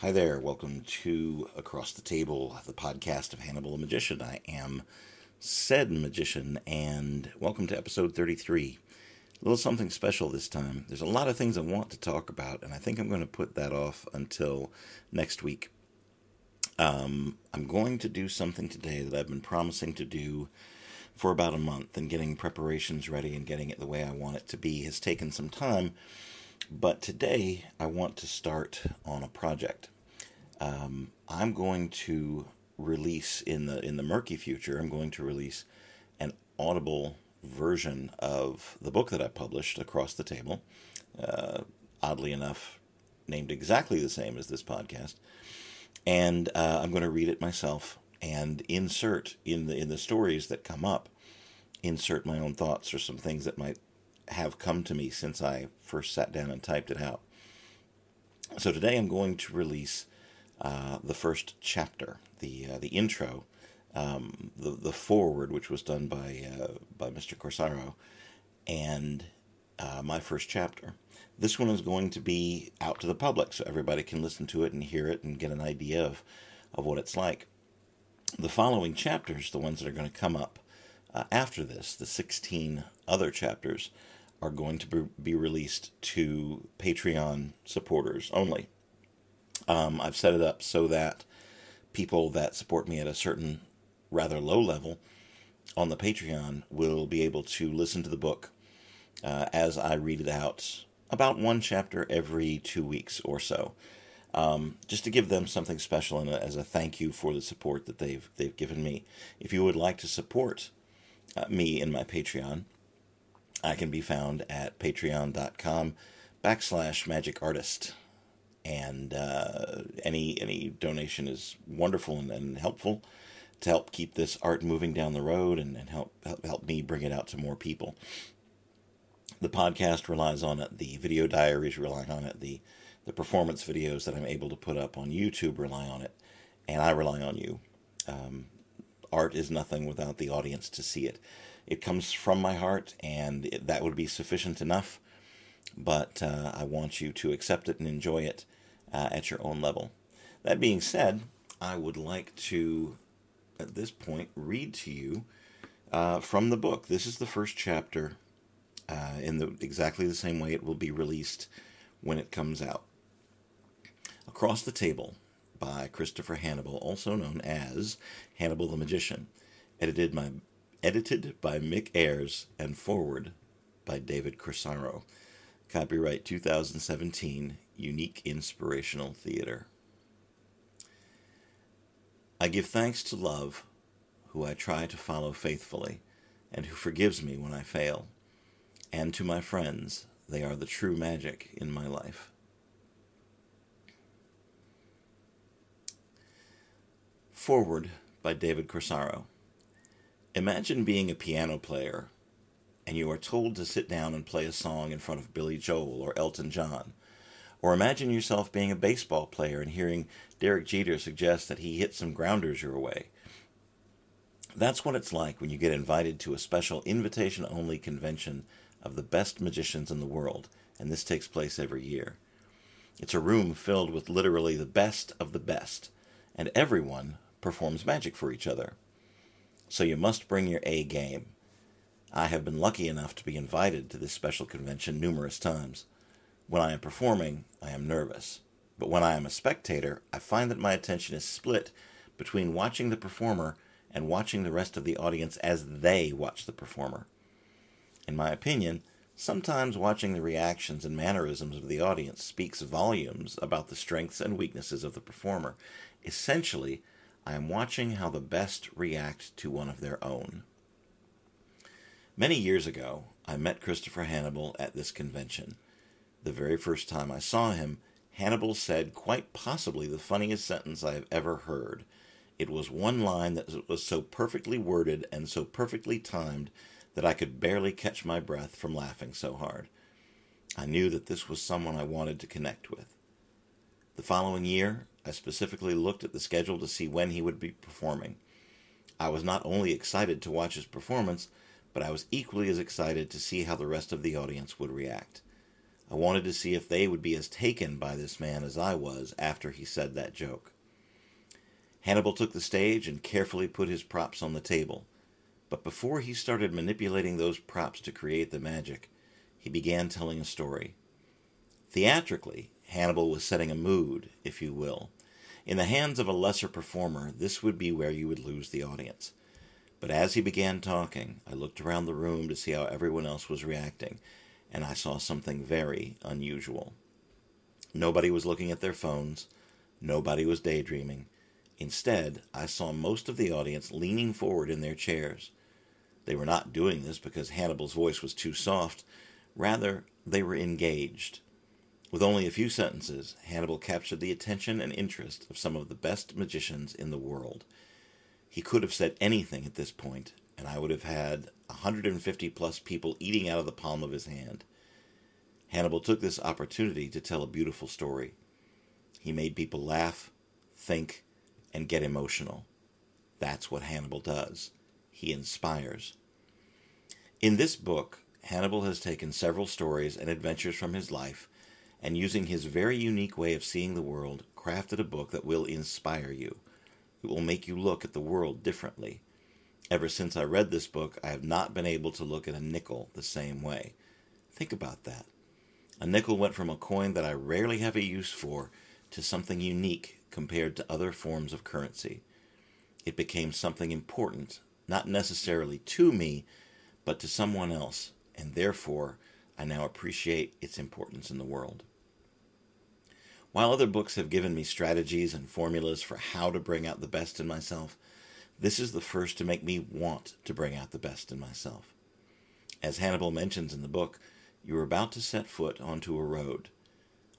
Hi there, welcome to Across the Table, the podcast of Hannibal the Magician. I am said magician, and welcome to episode 33. A little something special this time. There's a lot of things I want to talk about, and I think I'm going to put that off until next week. Um, I'm going to do something today that I've been promising to do for about a month, and getting preparations ready and getting it the way I want it to be has taken some time. But today I want to start on a project. Um, I'm going to release in the in the murky future. I'm going to release an audible version of the book that I published across the table. Uh, oddly enough, named exactly the same as this podcast, and uh, I'm going to read it myself and insert in the in the stories that come up, insert my own thoughts or some things that might have come to me since I first sat down and typed it out. So today I'm going to release uh, the first chapter, the uh, the intro, um, the the foreword, which was done by uh, by Mr. Corsaro, and uh, my first chapter. This one is going to be out to the public, so everybody can listen to it and hear it and get an idea of of what it's like. The following chapters, the ones that are going to come up uh, after this, the 16 other chapters, are going to be released to Patreon supporters only. Um, I've set it up so that people that support me at a certain rather low level on the Patreon will be able to listen to the book uh, as I read it out about one chapter every two weeks or so. Um, just to give them something special and as a thank you for the support that they've they've given me. If you would like to support uh, me in my Patreon, I can be found at patreon.com backslash magic artist. And uh, any any donation is wonderful and, and, helpful to help keep this art moving down the road and, and help, help help me bring it out to more people. The podcast relies on it. The video diaries rely on it. The the performance videos that I'm able to put up on YouTube rely on it, and I rely on you. Um, art is nothing without the audience to see it it comes from my heart, and it, that would be sufficient enough. But uh, I want you to accept it and enjoy it uh, at your own level. That being said, I would like to, at this point, read to you uh, from the book. This is the first chapter, uh, in the exactly the same way it will be released when it comes out. Across the Table by Christopher Hannibal, also known as Hannibal the Magician, edited by Edited by Mick Ayers and forward by David Corsaro. Copyright 2017, Unique Inspirational Theater. I give thanks to love, who I try to follow faithfully, and who forgives me when I fail, and to my friends, they are the true magic in my life. Foreword by David Corsaro. Imagine being a piano player and you are told to sit down and play a song in front of Billy Joel or Elton John. Or imagine yourself being a baseball player and hearing Derek Jeter suggest that he hit some grounders your way. That's what it's like when you get invited to a special invitation only convention of the best magicians in the world, and this takes place every year. It's a room filled with literally the best of the best, and everyone performs magic for each other so you must bring your A game. I have been lucky enough to be invited to this special convention numerous times. When I am performing, I am nervous. But when I am a spectator, I find that my attention is split between watching the performer and watching the rest of the audience as they watch the performer. In my opinion, sometimes watching the reactions and mannerisms of the audience speaks volumes about the strengths and weaknesses of the performer. Essentially, I am watching how the best react to one of their own. Many years ago, I met Christopher Hannibal at this convention. The very first time I saw him, Hannibal said quite possibly the funniest sentence I have ever heard. It was one line that was so perfectly worded and so perfectly timed that I could barely catch my breath from laughing so hard. I knew that this was someone I wanted to connect with. The following year, I specifically looked at the schedule to see when he would be performing. I was not only excited to watch his performance, but I was equally as excited to see how the rest of the audience would react. I wanted to see if they would be as taken by this man as I was after he said that joke. Hannibal took the stage and carefully put his props on the table. But before he started manipulating those props to create the magic, he began telling a story. Theatrically, Hannibal was setting a mood, if you will. In the hands of a lesser performer, this would be where you would lose the audience. But as he began talking, I looked around the room to see how everyone else was reacting, and I saw something very unusual. Nobody was looking at their phones. Nobody was daydreaming. Instead, I saw most of the audience leaning forward in their chairs. They were not doing this because Hannibal's voice was too soft. Rather, they were engaged. With only a few sentences, Hannibal captured the attention and interest of some of the best magicians in the world. He could have said anything at this point, and I would have had 150 plus people eating out of the palm of his hand. Hannibal took this opportunity to tell a beautiful story. He made people laugh, think, and get emotional. That's what Hannibal does. He inspires. In this book, Hannibal has taken several stories and adventures from his life and, using his very unique way of seeing the world, crafted a book that will inspire you. It will make you look at the world differently Ever since I read this book, I have not been able to look at a nickel the same way. Think about that. A nickel went from a coin that I rarely have a use for to something unique compared to other forms of currency. It became something important, not necessarily to me, but to someone else, and therefore I now appreciate its importance in the world. While other books have given me strategies and formulas for how to bring out the best in myself, this is the first to make me want to bring out the best in myself. As Hannibal mentions in the book, you are about to set foot onto a road.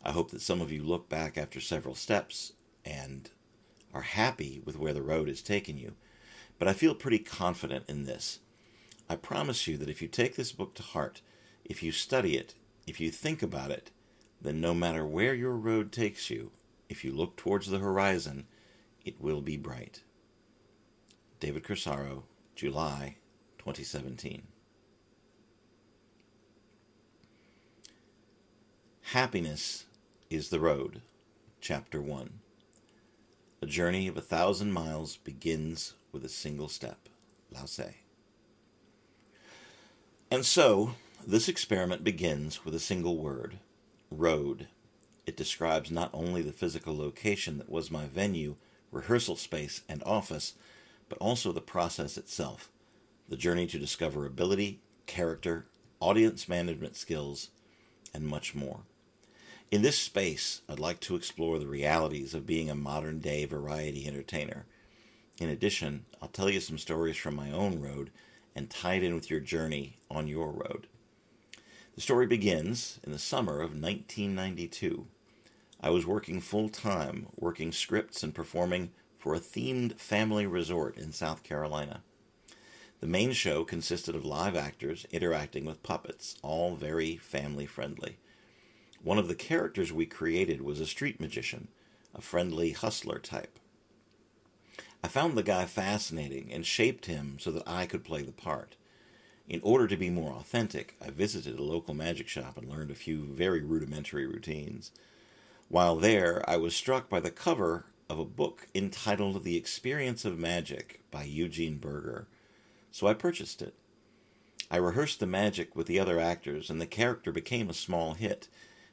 I hope that some of you look back after several steps and are happy with where the road has taken you, but I feel pretty confident in this. I promise you that if you take this book to heart, if you study it, if you think about it, then no matter where your road takes you, if you look towards the horizon, it will be bright. David Corsaro, July 2017. Happiness is the Road, Chapter 1. A journey of a thousand miles begins with a single step. Lao Tse. And so, this experiment begins with a single word road. It describes not only the physical location that was my venue, rehearsal space, and office but also the process itself the journey to discover ability, character, audience management skills, and much more. In this space, I'd like to explore the realities of being a modern day variety entertainer. In addition, I'll tell you some stories from my own road and tie it in with your journey on your road. The story begins in the summer of 1992. I was working full time, working scripts and performing for a themed family resort in South Carolina. The main show consisted of live actors interacting with puppets, all very family friendly. One of the characters we created was a street magician, a friendly hustler type. I found the guy fascinating and shaped him so that I could play the part. In order to be more authentic, I visited a local magic shop and learned a few very rudimentary routines. While there, I was struck by the cover of a book entitled The Experience of Magic by Eugene Burger, so I purchased it. I rehearsed the magic with the other actors, and the character became a small hit.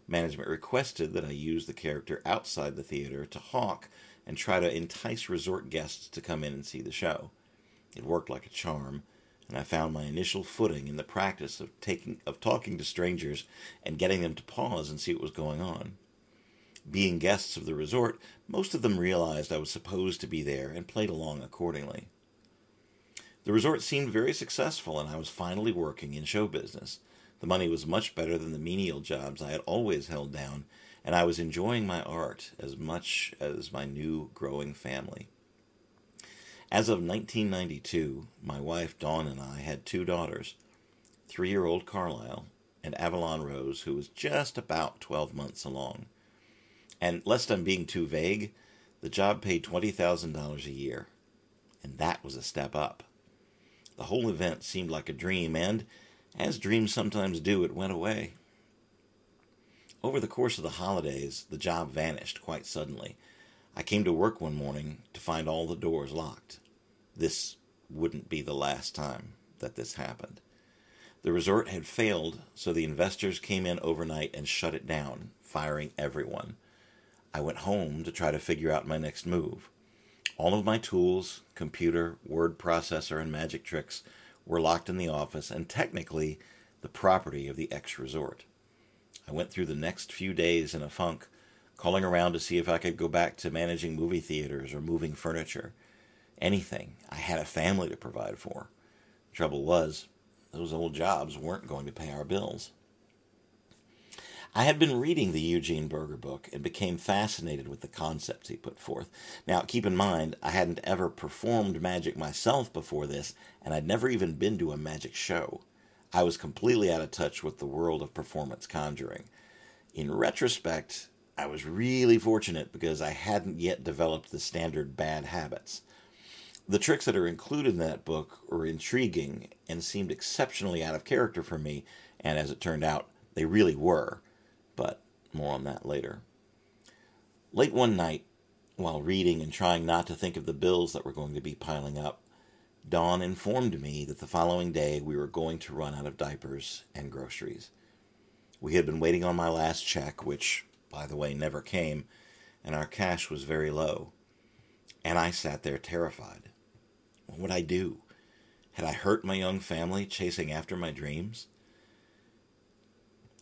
Management requested that I use the character outside the theater to hawk and try to entice resort guests to come in and see the show. It worked like a charm, and I found my initial footing in the practice of taking of talking to strangers and getting them to pause and see what was going on. Being guests of the resort, most of them realized I was supposed to be there and played along accordingly. The resort seemed very successful, and I was finally working in show business. The money was much better than the menial jobs I had always held down, and I was enjoying my art as much as my new growing family. As of 1992, my wife Dawn and I had two daughters three year old Carlisle and Avalon Rose, who was just about 12 months along. And lest I'm being too vague, the job paid $20,000 a year. And that was a step up. The whole event seemed like a dream, and, as dreams sometimes do, it went away. over the course of the holidays, the job vanished quite suddenly. I came to work one morning to find all the doors locked. This wouldn't be the last time that this happened. The resort had failed, so the investors came in overnight and shut it down, firing everyone. I went home to try to figure out my next move. All of my tools, computer, word processor, and magic tricks were locked in the office and technically the property of the ex resort. I went through the next few days in a funk, calling around to see if I could go back to managing movie theaters or moving furniture. Anything. I had a family to provide for. The trouble was, those old jobs weren't going to pay our bills. I had been reading the Eugene Burger book and became fascinated with the concepts he put forth. Now, keep in mind, I hadn't ever performed magic myself before this, and I'd never even been to a magic show. I was completely out of touch with the world of performance conjuring. In retrospect, I was really fortunate because I hadn't yet developed the standard bad habits. The tricks that are included in that book were intriguing and seemed exceptionally out of character for me, and as it turned out, they really were. But more on that later. Late one night, while reading and trying not to think of the bills that were going to be piling up, Dawn informed me that the following day we were going to run out of diapers and groceries. We had been waiting on my last check, which, by the way, never came, and our cash was very low. And I sat there terrified. What would I do? Had I hurt my young family chasing after my dreams?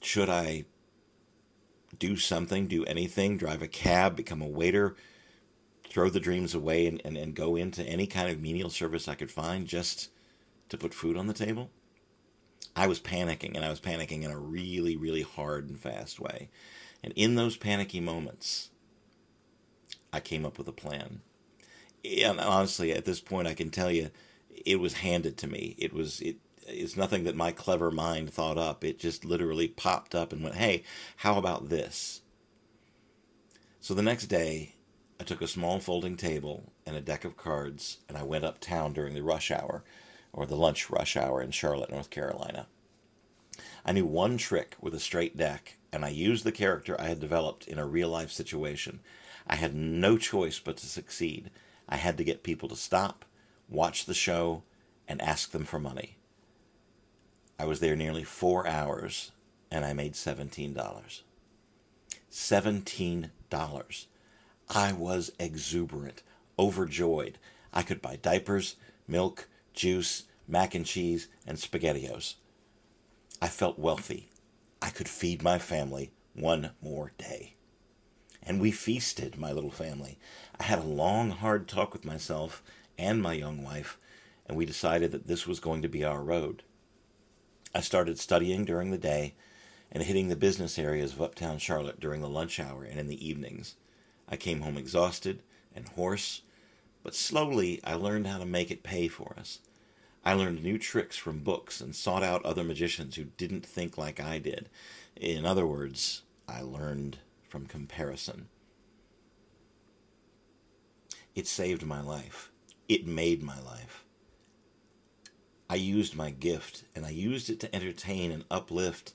Should I do something, do anything, drive a cab, become a waiter, throw the dreams away and, and, and go into any kind of menial service I could find just to put food on the table. I was panicking, and I was panicking in a really, really hard and fast way. And in those panicky moments, I came up with a plan. And honestly, at this point, I can tell you, it was handed to me. It was it. It's nothing that my clever mind thought up. It just literally popped up and went, "Hey, how about this?" So the next day, I took a small folding table and a deck of cards, and I went uptown during the rush hour, or the lunch rush hour in Charlotte, North Carolina. I knew one trick with a straight deck, and I used the character I had developed in a real life situation. I had no choice but to succeed. I had to get people to stop, watch the show, and ask them for money. I was there nearly four hours, and I made $17. $17. I was exuberant, overjoyed. I could buy diapers, milk, juice, mac and cheese, and spaghettios. I felt wealthy. I could feed my family one more day. And we feasted, my little family. I had a long, hard talk with myself and my young wife, and we decided that this was going to be our road. I started studying during the day and hitting the business areas of uptown Charlotte during the lunch hour and in the evenings. I came home exhausted and hoarse, but slowly I learned how to make it pay for us. I learned new tricks from books and sought out other magicians who didn't think like I did. In other words, I learned from comparison. It saved my life. It made my life. I used my gift and I used it to entertain and uplift,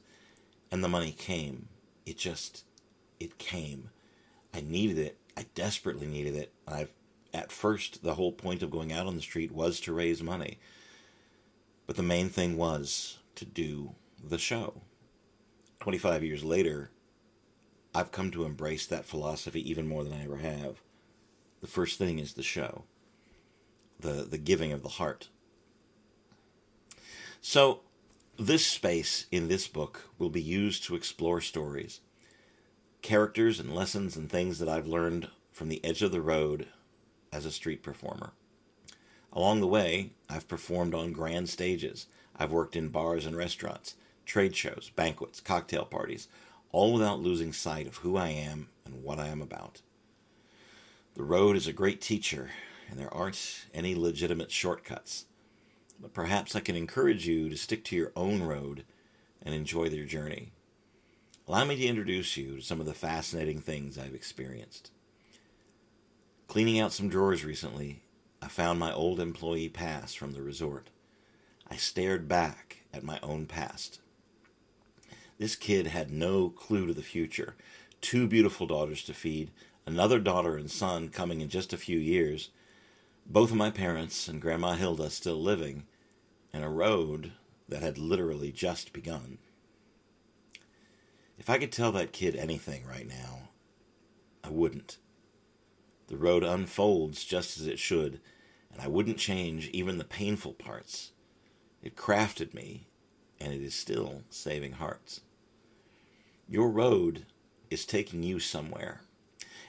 and the money came. It just, it came. I needed it. I desperately needed it. I at first the whole point of going out on the street was to raise money. But the main thing was to do the show. 25 years later, I've come to embrace that philosophy even more than I ever have. The first thing is the show. The the giving of the heart. So this space in this book will be used to explore stories characters and lessons and things that I've learned from the edge of the road as a street performer. Along the way, I've performed on grand stages. I've worked in bars and restaurants, trade shows, banquets, cocktail parties, all without losing sight of who I am and what I am about. The road is a great teacher, and there aren't any legitimate shortcuts. But perhaps I can encourage you to stick to your own road and enjoy your journey. Allow me to introduce you to some of the fascinating things I've experienced. Cleaning out some drawers recently, I found my old employee pass from the resort. I stared back at my own past. This kid had no clue to the future. Two beautiful daughters to feed, another daughter and son coming in just a few years, both of my parents and Grandma Hilda still living, and a road that had literally just begun. If I could tell that kid anything right now, I wouldn't. The road unfolds just as it should, and I wouldn't change even the painful parts. It crafted me, and it is still saving hearts. Your road is taking you somewhere.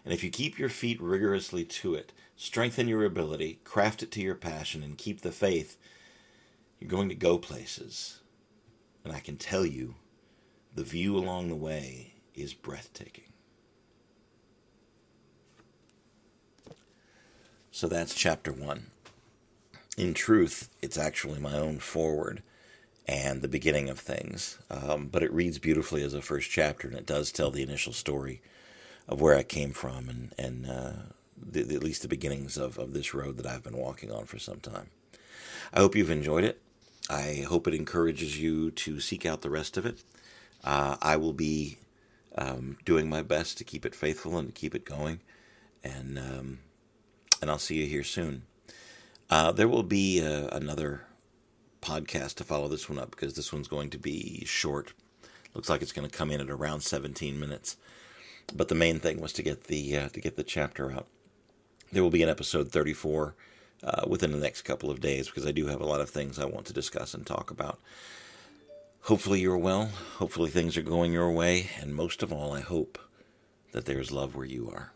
And if you keep your feet rigorously to it, strengthen your ability, craft it to your passion, and keep the faith, you're going to go places. And I can tell you, the view along the way is breathtaking. So that's chapter one. In truth, it's actually my own forward and the beginning of things. Um, but it reads beautifully as a first chapter, and it does tell the initial story of where I came from and, and uh, the, the, at least the beginnings of, of this road that I've been walking on for some time. I hope you've enjoyed it. I hope it encourages you to seek out the rest of it. Uh, I will be um, doing my best to keep it faithful and to keep it going, and um, and I'll see you here soon. Uh, there will be uh, another podcast to follow this one up because this one's going to be short. Looks like it's going to come in at around 17 minutes. But the main thing was to get the uh, to get the chapter out. There will be an episode 34 uh, within the next couple of days because I do have a lot of things I want to discuss and talk about. Hopefully you're well. Hopefully things are going your way, and most of all, I hope that there's love where you are.